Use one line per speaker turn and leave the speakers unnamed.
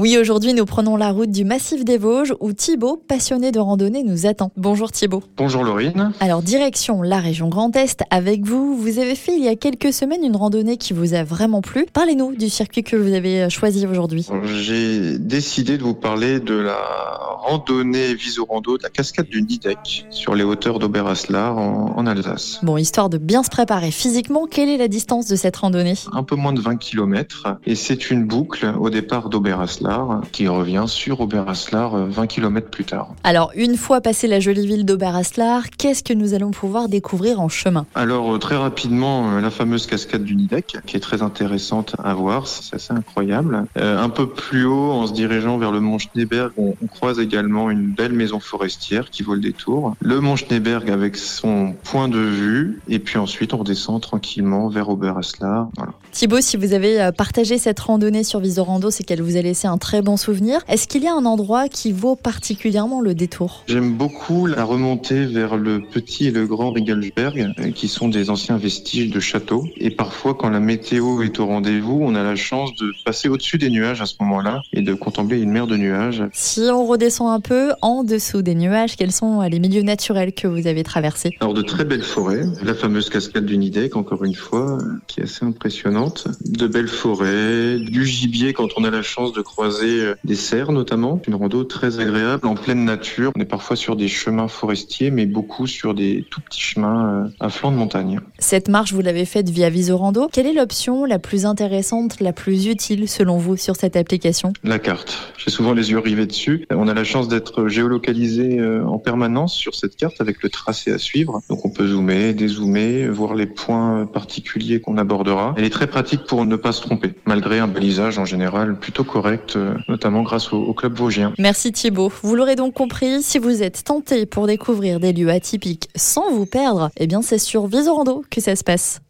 Oui, aujourd'hui nous prenons la route du massif des Vosges où Thibaut, passionné de randonnée, nous attend. Bonjour Thibaut.
Bonjour Laurine.
Alors direction la région Grand Est avec vous. Vous avez fait il y a quelques semaines une randonnée qui vous a vraiment plu. Parlez-nous du circuit que vous avez choisi aujourd'hui.
J'ai décidé de vous parler de la randonnée Visorando de la cascade du Nidec sur les hauteurs d'Oberaslar en, en Alsace.
Bon, histoire de bien se préparer physiquement, quelle est la distance de cette randonnée?
Un peu moins de 20 km et c'est une boucle au départ d'Oberaslar qui revient sur Oberaslar 20 km plus tard.
Alors, une fois passé la jolie ville d'Oberaslar, qu'est-ce que nous allons pouvoir découvrir en chemin?
Alors, très rapidement, la fameuse cascade du Nidec qui est très intéressante à voir, c'est assez incroyable. Euh, un peu plus haut, en se dirigeant vers le mont Schneeberg, on, on croise également une belle maison forestière qui vaut le détour. Le mont Schneeberg avec son point de vue et puis ensuite on redescend tranquillement vers Oberaslar. Voilà.
Thibaut, si vous avez euh, partagé cette randonnée sur Visorando, c'est qu'elle vous a laissé un très bon souvenir. Est-ce qu'il y a un endroit qui vaut particulièrement le détour?
J'aime beaucoup la remontée vers le petit et le grand Rigelsberg, euh, qui sont des anciens vestiges de châteaux. Et parfois, quand la météo est au rendez-vous, on a la chance de passer au-dessus des nuages à ce moment-là et de contempler une mer de nuages.
Si on redescend un peu en dessous des nuages, quels sont euh, les milieux naturels que vous avez traversés?
Alors, de très belles forêts, la fameuse cascade du Nidec, encore une fois, qui est assez impressionnante de belles forêts, du gibier quand on a la chance de croiser euh, des cerfs notamment, une rando très agréable en pleine nature. On est parfois sur des chemins forestiers, mais beaucoup sur des tout petits chemins euh, à flanc de montagne.
Cette marche, vous l'avez faite via Visorando. Quelle est l'option la plus intéressante, la plus utile selon vous sur cette application?
La carte. J'ai souvent les yeux rivés dessus. On a la chance d'être géolocalisé euh, en permanence sur cette carte avec le tracé à suivre. Donc on peut zoomer, dézoomer, voir les points particuliers qu'on abordera. Elle est très pratique pour ne pas se tromper, malgré un balisage en général plutôt correct, euh, notamment grâce au, club vosgien.
Merci Thibaut. Vous l'aurez donc compris, si vous êtes tenté pour découvrir des lieux atypiques sans vous perdre, eh bien c'est sur Visorando que ça se passe.